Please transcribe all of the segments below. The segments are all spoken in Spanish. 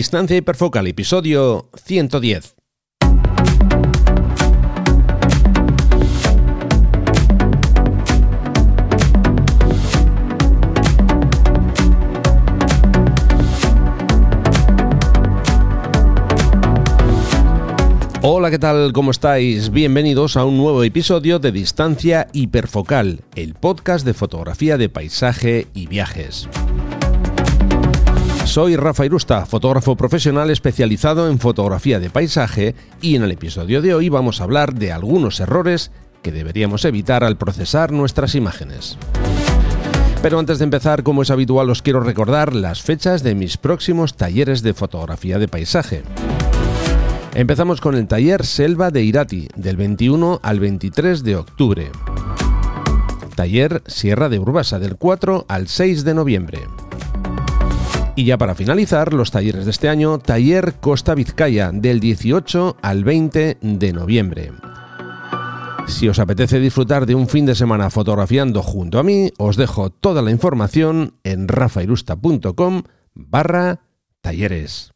Distancia hiperfocal, episodio 110. Hola, ¿qué tal? ¿Cómo estáis? Bienvenidos a un nuevo episodio de Distancia Hiperfocal, el podcast de fotografía de paisaje y viajes. Soy Rafa Irusta, fotógrafo profesional especializado en fotografía de paisaje y en el episodio de hoy vamos a hablar de algunos errores que deberíamos evitar al procesar nuestras imágenes. Pero antes de empezar, como es habitual, os quiero recordar las fechas de mis próximos talleres de fotografía de paisaje. Empezamos con el taller Selva de Irati, del 21 al 23 de octubre. Taller Sierra de Urbasa, del 4 al 6 de noviembre. Y ya para finalizar, los talleres de este año, Taller Costa Vizcaya, del 18 al 20 de noviembre. Si os apetece disfrutar de un fin de semana fotografiando junto a mí, os dejo toda la información en rafairusta.com barra talleres.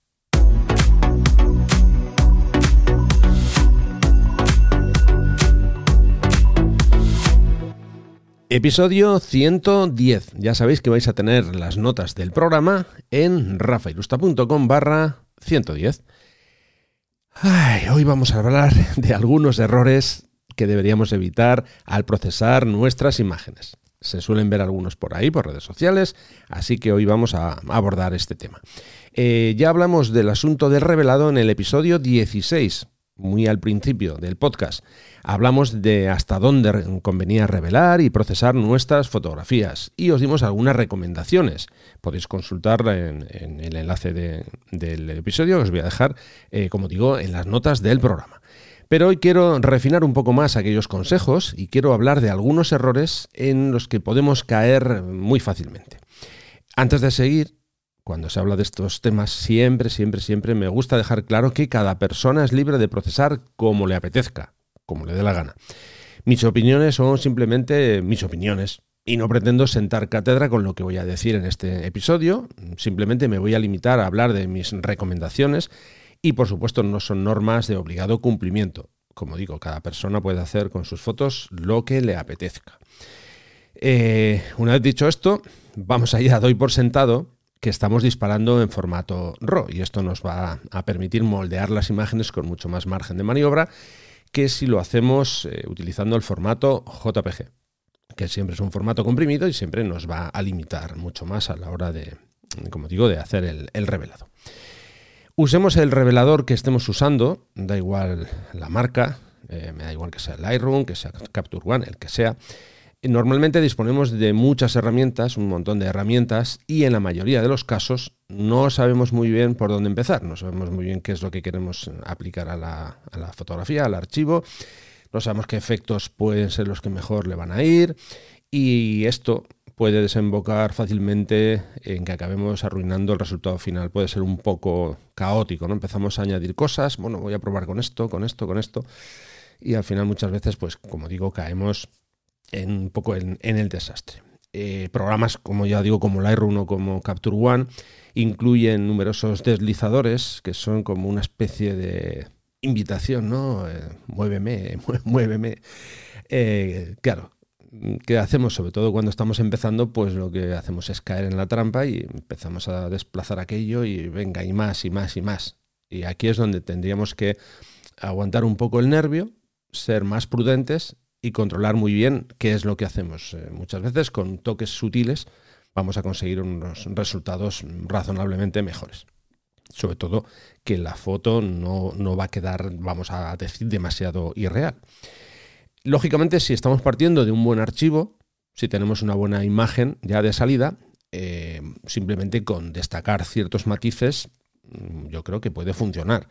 Episodio 110. Ya sabéis que vais a tener las notas del programa en rafairusta.com barra 110. hoy vamos a hablar de algunos errores que deberíamos evitar al procesar nuestras imágenes. Se suelen ver algunos por ahí, por redes sociales, así que hoy vamos a abordar este tema. Eh, ya hablamos del asunto del revelado en el episodio 16, muy al principio del podcast, hablamos de hasta dónde convenía revelar y procesar nuestras fotografías y os dimos algunas recomendaciones. Podéis consultar en, el enlace del episodio que os voy a dejar, eh, como digo, en las notas del programa. Pero hoy quiero refinar un poco más aquellos consejos y quiero hablar de algunos errores en los que podemos caer muy fácilmente. Antes de seguir, cuando se habla de estos temas, siempre, siempre, siempre me gusta dejar claro que cada persona es libre de procesar como le apetezca, como le dé la gana. Mis opiniones son simplemente mis opiniones y no pretendo sentar cátedra con lo que voy a decir en este episodio, simplemente me voy a limitar a hablar de mis recomendaciones y por supuesto no son normas de obligado cumplimiento. Como digo, cada persona puede hacer con sus fotos lo que le apetezca. Eh, una vez dicho esto, vamos allá, doy por sentado que estamos disparando en formato RAW y esto nos va a permitir moldear las imágenes con mucho más margen de maniobra que si lo hacemos eh, utilizando el formato JPG, que siempre es un formato comprimido y siempre nos va a limitar mucho más a la hora de, como digo, de hacer el, revelado. Usemos el revelador que estemos usando, da igual la marca, eh, me da igual que sea Lightroom, que sea Capture One, el que sea. Normalmente disponemos de muchas herramientas, un montón de herramientas, y en la mayoría de los casos no sabemos muy bien por dónde empezar, no sabemos muy bien qué es lo que queremos aplicar a la, fotografía, al archivo, no sabemos qué efectos pueden ser los que mejor le van a ir, y esto puede desembocar fácilmente en que acabemos arruinando el resultado final. Puede ser un poco caótico, ¿no? Empezamos a añadir cosas, bueno, voy a probar con esto, con esto, con esto, y al final muchas veces, pues como digo, caemos en, un poco en, el desastre. Eh, programas, como ya digo, como Lightroom o como Capture One, incluyen numerosos deslizadores que son como una especie de invitación, ¿no? Eh, muéveme, muéveme. Eh, claro, ¿qué hacemos? Sobre todo cuando estamos empezando, pues lo que hacemos es caer en la trampa y empezamos a desplazar aquello y venga, y más, y más, y más. Y aquí es donde tendríamos que aguantar un poco el nervio, ser más prudentes y controlar muy bien qué es lo que hacemos. Eh, muchas veces con toques sutiles vamos a conseguir unos resultados razonablemente mejores. Sobre todo que la foto no, no va a quedar, vamos a decir, demasiado irreal. Lógicamente, si estamos partiendo de un buen archivo, si tenemos una buena imagen ya de salida, eh, simplemente con destacar ciertos matices, mm, yo creo que puede funcionar.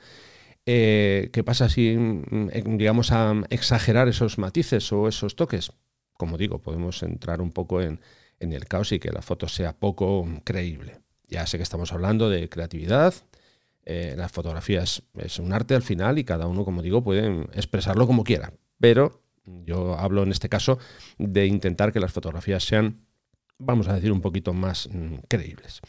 Eh, ¿Qué pasa si mm, llegamos a exagerar esos matices o esos toques? Como digo, podemos entrar un poco en, el caos y que la foto sea poco creíble. Ya sé que estamos hablando de creatividad, eh, la fotografía es, un arte al final y cada uno, como digo, puede expresarlo como quiera. Pero yo hablo en este caso de intentar que las fotografías sean, vamos a decir, un poquito más mm, creíbles.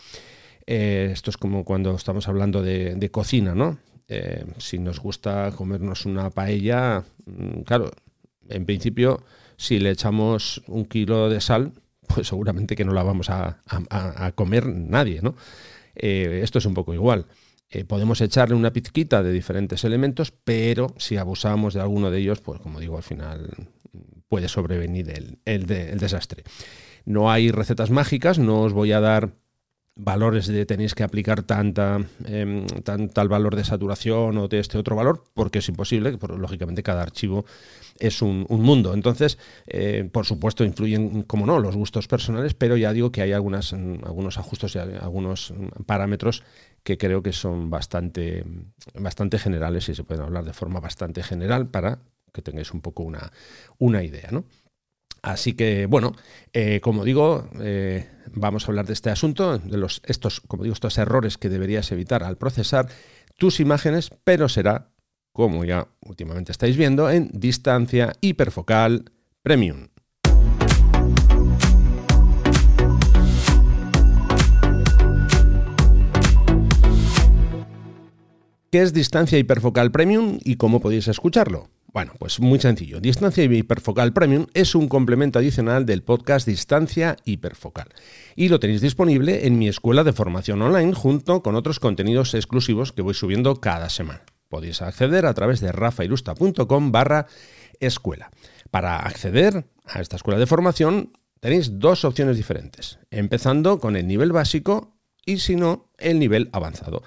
Eh, esto es como cuando estamos hablando de, cocina, ¿no? Eh, si nos gusta comernos una paella, mm, claro, en principio, si le echamos un kilo de sal, pues seguramente que no la vamos a, comer nadie, ¿no? Eh, esto es un poco igual. podemos echarle una pizquita de diferentes elementos, pero si abusamos de alguno de ellos, pues como digo, al final puede sobrevenir el desastre. No hay recetas mágicas, no os voy a dar valores de tenéis que aplicar tanta, eh, tal valor de saturación o de este otro valor, porque es imposible, porque, lógicamente cada archivo es un, mundo. Entonces, eh, por supuesto, influyen, como no, los gustos personales, pero ya digo que hay algunas, algunos ajustes y algunos parámetros que creo que son bastante, bastante generales y se pueden hablar de forma bastante general para que tengáis un poco una, una idea, ¿no? Así que, bueno, eh, como digo, eh, vamos a hablar de este asunto, de los, estos, como digo, estos errores que deberías evitar al procesar tus imágenes, pero será, como ya últimamente estáis viendo, en distancia hiperfocal premium. ¿Qué es distancia hiperfocal premium y cómo podéis escucharlo? Bueno, pues muy sencillo. Distancia Hiperfocal Premium es un complemento adicional del podcast Distancia Hiperfocal y lo tenéis disponible en mi escuela de formación online junto con otros contenidos exclusivos que voy subiendo cada semana. Podéis acceder a través de rafairusta.com barra escuela. Para acceder a esta escuela de formación tenéis dos opciones diferentes, empezando con el nivel básico y si no, el nivel avanzado.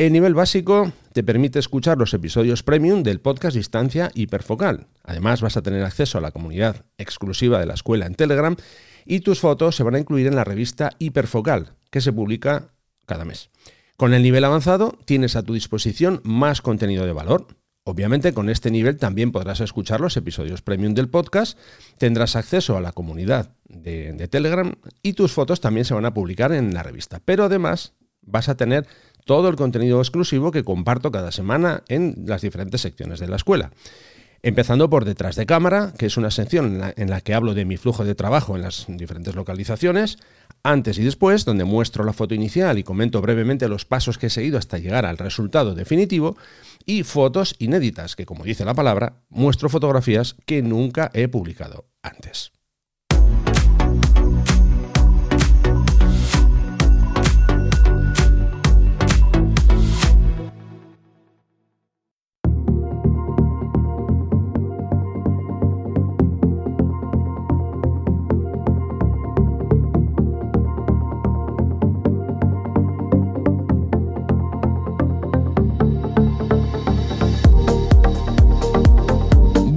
El nivel básico te permite escuchar los episodios premium del podcast Distancia Hiperfocal. Además vas a tener acceso a la comunidad exclusiva de la escuela en Telegram y tus fotos se van a incluir en la revista Hiperfocal, que se publica cada mes. Con el nivel avanzado tienes a tu disposición más contenido de valor. Obviamente con este nivel también podrás escuchar los episodios premium del podcast, tendrás acceso a la comunidad de, de Telegram y tus fotos también se van a publicar en la revista. Pero además vas a tener todo el contenido exclusivo que comparto cada semana en las diferentes secciones de la escuela. Empezando por detrás de cámara, que es una sección en la, que hablo de mi flujo de trabajo en las diferentes localizaciones, antes y después, donde muestro la foto inicial y comento brevemente los pasos que he seguido hasta llegar al resultado definitivo, y fotos inéditas, que como dice la palabra, muestro fotografías que nunca he publicado antes.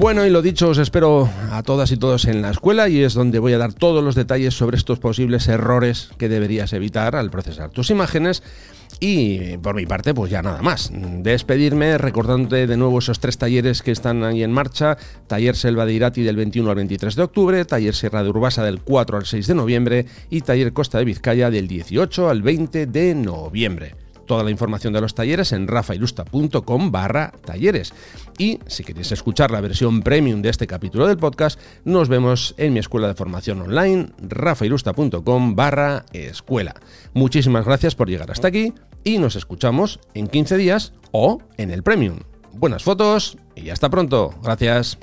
Bueno, y lo dicho, os espero a todas y todos en la escuela y es donde voy a dar todos los detalles sobre estos posibles errores que deberías evitar al procesar tus imágenes. Y por mi parte, pues ya nada más. Despedirme recordándote de nuevo esos tres talleres que están ahí en marcha. Taller Selva de Irati del 21 al 23 de octubre, Taller Sierra de Urbasa del 4 al 6 de noviembre y Taller Costa de Vizcaya del 18 al 20 de noviembre. Toda la información de los talleres en rafailusta.com barra talleres. Y si queréis escuchar la versión premium de este capítulo del podcast, nos vemos en mi escuela de formación online, rafailusta.com barra escuela. Muchísimas gracias por llegar hasta aquí y nos escuchamos en 15 días o en el premium. Buenas fotos y hasta pronto. Gracias.